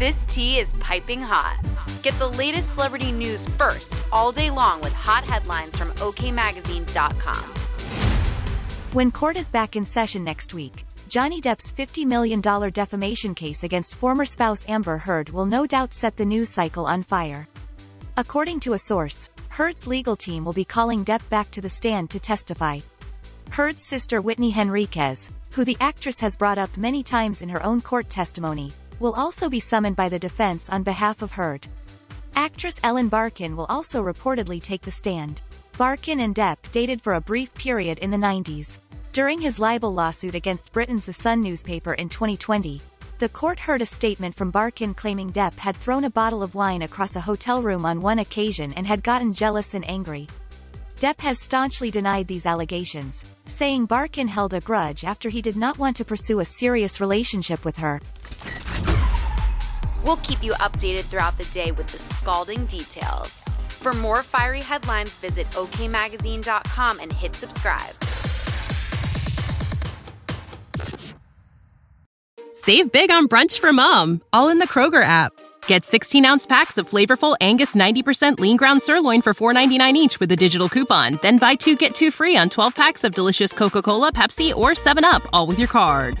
This tea is piping hot. Get the latest celebrity news first all day long with hot headlines from OKMagazine.com. When court is back in session next week, Johnny Depp's $50 million defamation case against former spouse Amber Heard will no doubt set the news cycle on fire. According to a source, Heard's legal team will be calling Depp back to the stand to testify. Heard's sister Whitney Henriquez, who the actress has brought up many times in her own court testimony, will also be summoned by the defense on behalf of Heard. Actress Ellen Barkin will also reportedly take the stand. Barkin and Depp dated for a brief period in the 90s. During his libel lawsuit against Britain's The Sun newspaper in 2020, the court heard a statement from Barkin claiming Depp had thrown a bottle of wine across a hotel room on one occasion and had gotten jealous and angry. Depp has staunchly denied these allegations, saying Barkin held a grudge after he did not want to pursue a serious relationship with her. We'll keep you updated throughout the day with the scalding details. For more fiery headlines, visit okmagazine.com and hit subscribe. Save big on brunch for mom, all in the Kroger app. Get 16 ounce packs of flavorful Angus 90% lean ground sirloin for $4.99 each with a digital coupon. Then buy two get two free on 12 packs of delicious Coca Cola, Pepsi, or 7UP, all with your card.